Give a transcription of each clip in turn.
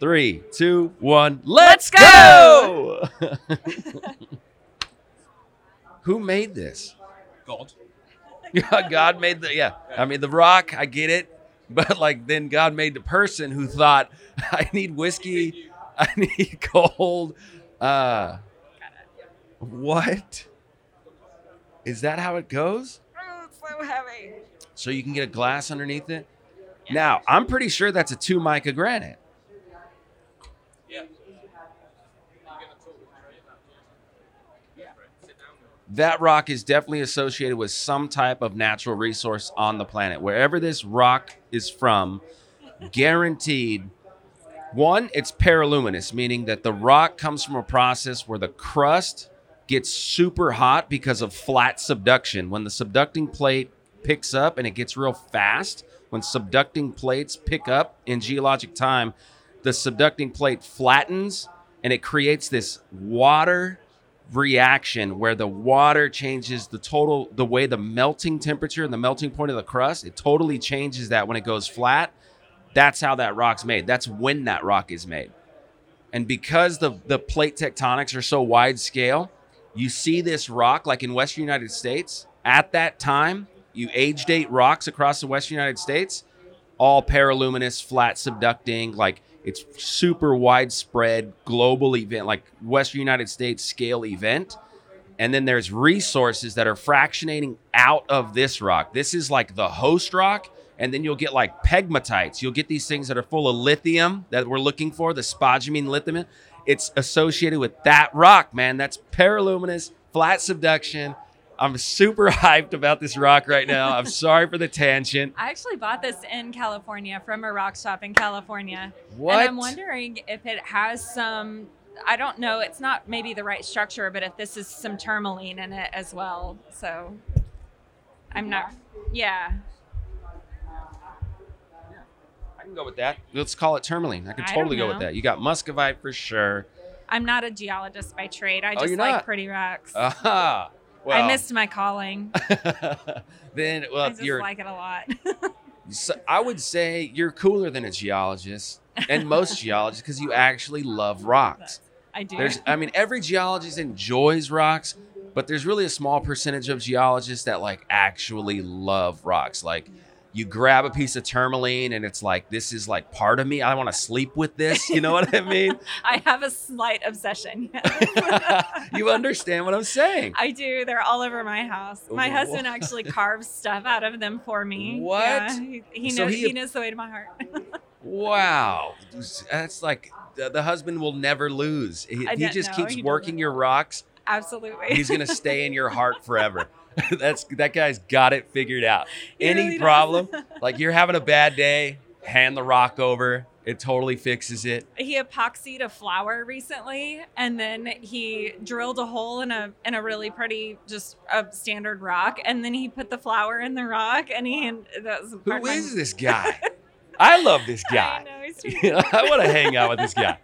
Three, two, one. Let's, Let's go! Who made this? God. God made the yeah. I mean the rock, I get it. But like then God made the person who thought I need whiskey, I need gold. Uh what? Is that how it goes? Oh, it's so heavy. So you can get a glass underneath it? Now, I'm pretty sure that's a two mica granite. That rock is definitely associated with some type of natural resource on the planet. Wherever this rock is from, guaranteed. One, it's peraluminous, meaning that the rock comes from a process where the crust gets super hot because of flat subduction. When the subducting plate picks up and it gets real fast, when subducting plates pick up in geologic time, the subducting plate flattens and it creates this water reaction where the water changes the total the way the melting temperature and the melting point of the crust it totally changes that when it goes flat. That's how that rock's made. That's when that rock is made. And because the the plate tectonics are so wide scale you see this rock like in western united states at that time you age date rocks across the western united states all peraluminous flat subducting like it's super widespread global event like western united states scale event. And then there's resources that are fractionating out of this rock. This is like the host rock. And then you'll get like pegmatites. You'll get these things that are full of lithium that we're looking for the spodumene lithium. It's associated with that rock man. That's peraluminous flat subduction i'm super hyped about this rock right now i'm sorry for the tangent I actually bought this in California from a rock shop in California. what And I'm wondering if it has some, I don't know, it's not maybe the right structure, but if this is some tourmaline in it as well. So I'm not, yeah. I can go with that. Let's call it tourmaline. I can I totally go with that. You got muscovite for sure. I'm not a geologist by trade. I Oh, just you're like not? pretty rocks. Aha. Well, I missed my calling. then, well, I just you're. like it a lot. so I would say you're cooler than a geologist and most geologists because you actually love rocks. I do. There's, I mean, every geologist enjoys rocks, but there's really a small percentage of geologists that like actually love rocks. Like, you grab a piece of tourmaline and it's like this is like part of me. I want to sleep with this. You know what I mean? I have a slight obsession. you understand what I'm saying? I do. They're all over my house. My husband actually carves stuff out of them for me. What? Yeah, he, he So knows. he- He, knows the way to my heart. Wow, that's like the, the husband will never lose. He, he just know. keeps working your rocks. Absolutely. He's gonna stay in your heart forever. that's that guy's got it figured out. He Any really problem, like you're having a bad day, hand the rock over. It totally fixes it. he epoxied a flower recently, and then he drilled a hole in a in a really pretty, just a standard rock, and then he put the flower in the rock, and he and that was Who my- this guy? I love this I guy. know he's pretty, I want to hang out with this guy.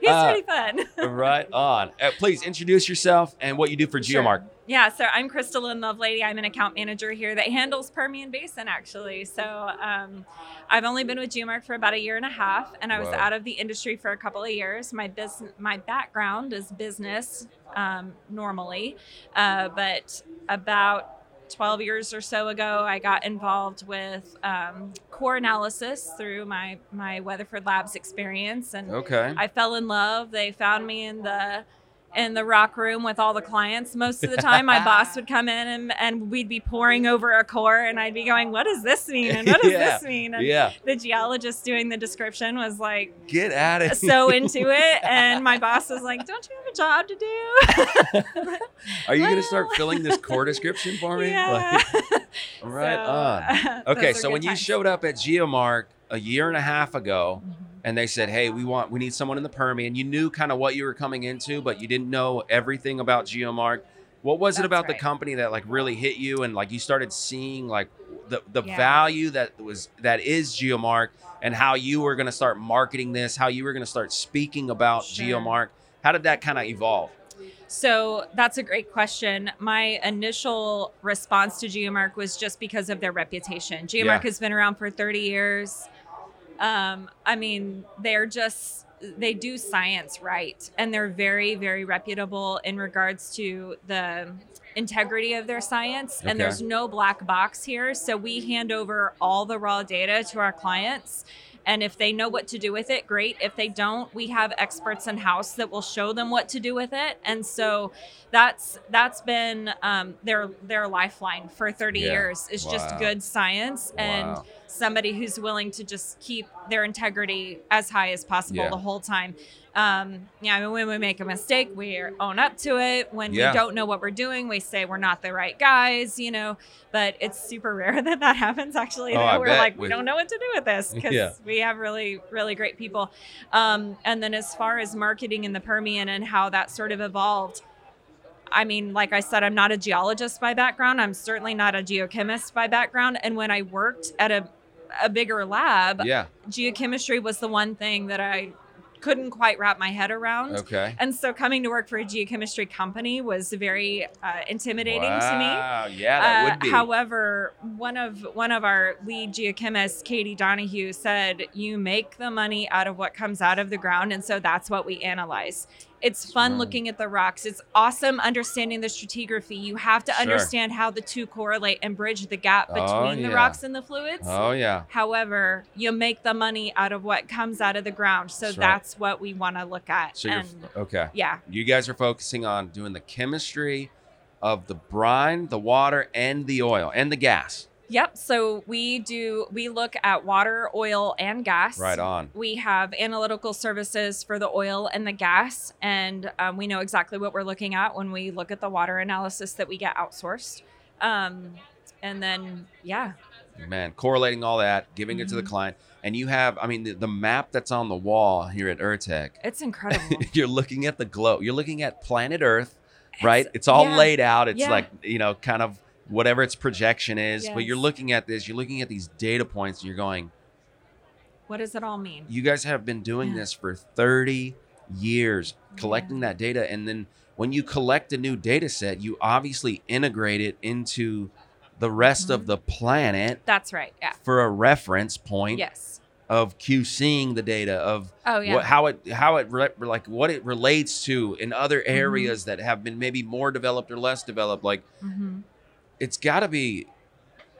he's Uh, pretty fun. Right on. Uh, please introduce yourself and what you do for Sure. Geomark. Yeah, so I'm Crystal Lynn Lovelady. I'm an account manager here that handles Permian Basin, actually. So um, I've only been with Geomark for about a year and a half, and I was Whoa. out of the industry for a couple of years. My business, my background is business um, normally, uh, but about 12 years or so ago, I got involved with um, core analysis through my my Weatherford Labs experience, and Okay. I fell in love. They found me in the in the rock room with all the clients. Most of the time, my boss would come in and, and we'd be poring over a core, and I'd be going, "What does this mean? And what does Yeah. this mean?" And yeah. the geologist doing the description was like Get at it. so into it, and my boss was like, "Don't you have a job to do?" Are you going to start filling this core description for me? yeah. Like, right on. Okay, so when you showed up at Geomark a year and a half ago, Mm-hmm. And they said, "Hey, we want we need someone in the Permian," you knew kind of what you were coming into, but you didn't know everything about Geomark. What was it That's about the company that like really hit you, and like you started seeing like the the Yeah. value that was that is Geomark, and how you were going to start marketing this, how you were going to start speaking about Sure. Geomark? How did that kind of evolve? So that's a great question. My initial response to Geomark was just because of their reputation. Geomark Yeah. has been around for 30 years. Um, I mean, they're just they do science right and they're very very reputable in regards to the integrity of their science Okay. and there's no black box here so we hand over all the raw data to our clients and if they know what to do with it great if they don't we have experts in house that will show them what to do with it and so that's that's been um, their their lifeline for 30 Yeah. years is Wow. just good science and Wow. somebody who's willing to just keep their integrity as high as possible Yeah. the whole time. Um, yeah, I mean, when we make a mistake, we own up to it. When Yeah. we don't know what we're doing, we say we're not the right guys, you know. But it's super rare that that happens. Actually, Oh, we're like, we With- don't know what to do with this because Yeah. we have really, really great people. Um, and then as far as marketing in the Permian and how that sort of evolved, I mean, like I said, I'm not a geologist by background. I'm certainly not a geochemist by background. And when I worked at a, a bigger lab, Yeah. geochemistry was the one thing that I couldn't quite wrap my head around. Okay. And so coming to work for a geochemistry company was very uh, intimidating to me. Wow. Yeah, that Uh, would be. However, one of one of our lead geochemists, Katie Donahue, said, "You make the money out of what comes out of the ground, and so that's what we analyze." It's fun Right. looking at the rocks. It's awesome understanding the stratigraphy. You have to Sure. understand how the two correlate and bridge the gap oh, between Oh, the rocks and the fluids. oh yeah. However, you make the money out of what comes out of the ground. So That's right. what we want to look at. So you're and okay. yeah, You guys are focusing on doing the chemistry of the brine, the water, and the oil and the gas. Yep. So we do, we look at water, oil, and gas. Right on. We have analytical services for the oil and the gas, and um, we know exactly what we're looking at when we look at the water analysis that we get outsourced. Um, and then, yeah, Man, correlating all that, giving it to the Mhm. client, and you have, I mean, the, the map that's on the wall here at Urtec. it's incredible. you're looking at the globe. You're looking at planet Earth, right? It's all yeah. laid out. It's Yeah. like you know, kind of whatever its projection is. But you're looking at this. You're looking at these data points. And you're going. what does it all mean? You guys have been doing Yeah. this for 30 years, collecting that data, and then when you collect a new data set, you obviously integrate it into the rest of Mhm. the planet That's right. Yeah. for a reference point Yes. of QCing the data of Oh, yeah. what, how it how it re- like what it relates to in other Mm-hmm. areas that have been maybe more developed or less developed like hmm it's got to be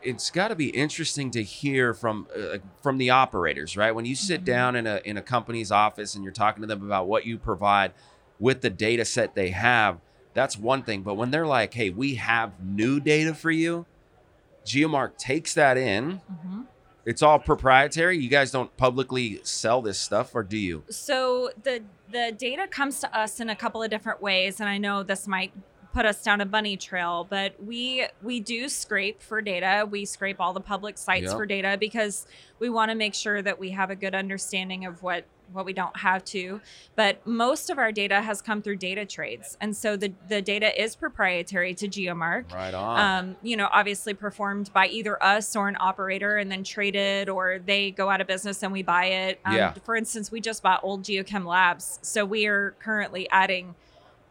it's got to be interesting to hear from uh, from the operators right? When you sit Mhm. down in a in a company's office and you're talking to them about what you provide with the data set they have that's one thing. But when they're like hey we have new data for you geomark takes that in. Hmm it's all proprietary. You guys don't publicly sell this stuff or do you? So the the data comes to us in a couple of different ways, and I know this might put us down a bunny trail, but we we do scrape for data. We scrape all the public sites Yeah. for data because we want to make sure that we have a good understanding of what what we don't have to. But most of our data has come through data trades, and so the the data is proprietary to Geomark right on um, you know, obviously performed by either us or an operator and then traded, or they go out of business and we buy it. Um, Yeah. For instance, we just bought Old Geochem Labs. So we are currently adding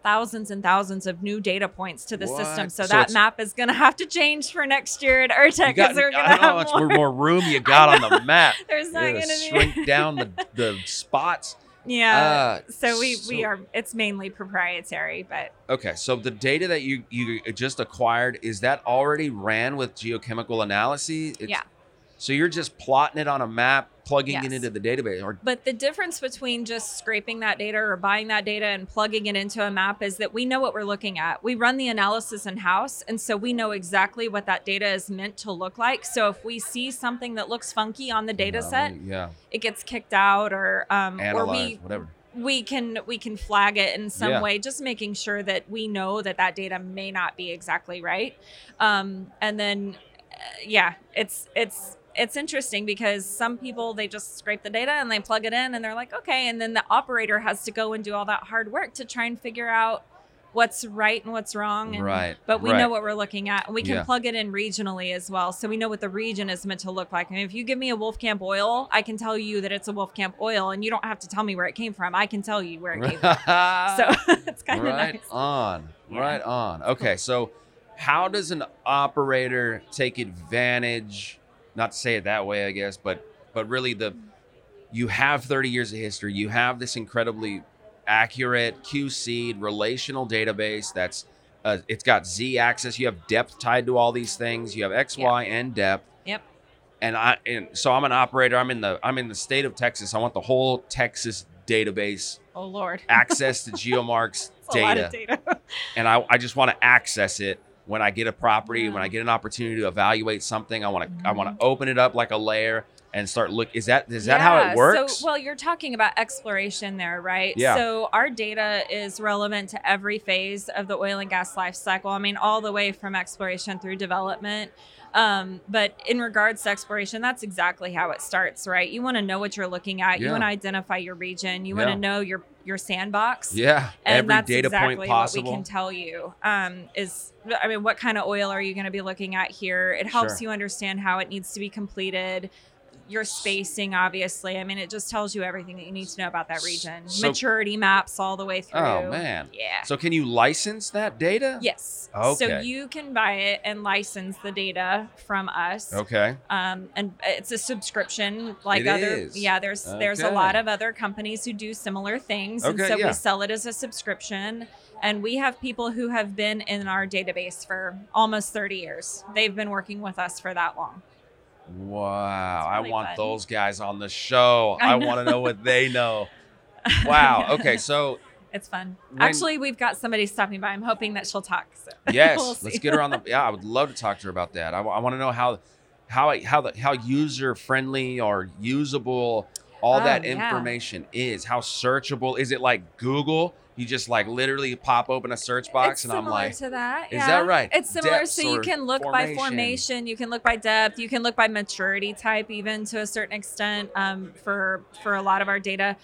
thousands and thousands of new data points to the system. So, So that map is going to have to change for next year at You Urtec because we're going to don't know how have much more. more room you got on the map. There's not going to shrink down the, the spots. yeah. Uh, so we, so- we are, it's mainly proprietary, but Okay, so the data that you you just acquired is that already ran with geochemical analysis? It's- Yeah. So you're just plotting it on a map, plugging it into the database, or But the difference between just scraping that data or buying that data and plugging it into a map is that we know what we're looking at. We run the analysis in house, and so we know exactly what that data is meant to look like. So if we see something that looks funky on the data set, yeah, it gets kicked out, or um, or we whatever. we can we can flag it in some Yeah. way just making sure that we know that that data may not be exactly right um, and then uh, yeah it's it's it's interesting because some people they just scrape the data and they plug it in and they're like okay and then the operator has to go and do all that hard work to try and figure out what's right and what's wrong and, Right, but we right. know what we're looking at and we can Yeah. plug it in regionally as well so we know what the region is meant to look like I mean, if you give me a wolfcamp oil i can tell you that it's a wolfcamp oil and you don't have to tell me where it came from i can tell you where it came from so it's kind of right nice on, Yeah. right on. Okay, so how does an operator take advantage? Not to say it that way, I guess, but but really the you have 30 years of history. You have this incredibly accurate QC relational database that's uh, it's got Z axis. You have depth tied to all these things. You have X, Yep. Y, and depth. Yep. And I and so I'm an operator. I'm in the I'm in the state of Texas. I want the whole Texas database Oh Lord. access to GeoMark's That's a lot data of data. and I, I just want to access it when I get a property, when I get an opportunity to evaluate something. I want to I want to open it up like a layer and start look. Is that is that how it works? So, well, you're talking about exploration there, right? Yeah. So our data is relevant to every phase of the oil and gas life cycle. I mean, all the way from exploration through development. Um, but in regards to exploration, that's exactly how it starts, right? You want to know what you're looking at. You want to identify your region. You want Yeah. to know your your sandbox. yeah, and every that's data exactly point what possible. we can tell you um, is i mean what kind of oil are you going to be looking at here it helps Sure. you understand how it needs to be completed your spacing obviously i mean it just tells you everything that you need to know about that region So- maturity maps all the way through oh man! yeah So can you license that data? yes Okay. so you can buy it and license the data from us Okay. um, and it's a subscription like It other is. yeah there's there's a lot of other companies who do similar things and so yeah. we sell it as a subscription and we have people who have been in our database for almost 30 years they've been working with us for that long Wow! It's I want fun. those guys on the show. I I, want to know what they know. Wow. Okay. So it's fun When- actually we've got somebody stopping by i'm hoping that she'll talk so Yes, we'll let's get her on the. Yeah, I would love to talk to her about that. I, want to know how, how, how the how user friendly or usable all Oh, that yeah. information is. How searchable is it? Like Google, you just like literally pop open a search box, it's and I'm like, to that. is yeah. that right? It's similar. Depths so you can look by formation? formation, you can look by depth, you can look by maturity type, even to a certain extent um, for for a lot of our data.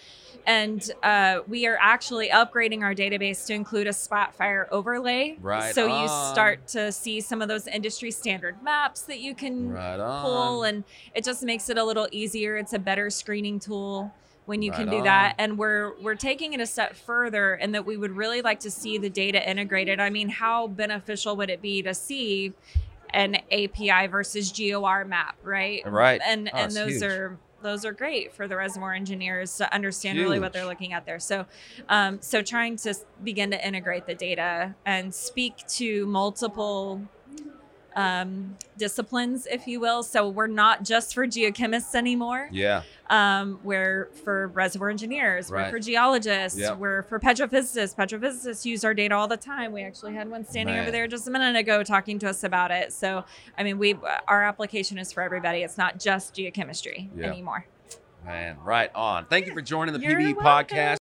And uh, we are actually upgrading our database to include a Spotfire overlay. Right So you start to see some of those industry standard maps that you can right pull, and it just makes it a little easier. It's a better screening tool when you can do on. that and we're we're taking it a step further and that we would really like to see the data integrated i mean how beneficial would it be to see an api versus gor map right Right. and Oh, and those huge. are those are great for the reservoir engineers to understand really what they're looking at there so um, so trying to begin to integrate the data and speak to multiple um, disciplines, if you will. So we're not just for geochemists anymore. Yeah. Um, we're for reservoir engineers. Right. We're for geologists. Yep. We're for petrophysicists. Petrophysicists use our data all the time. We actually had one standing over there just a minute ago talking to us about it. So I mean, we our application is for everybody. It's not just geochemistry Yeah. anymore. Man, right on. Thank you for joining the You're PBE welcome. podcast.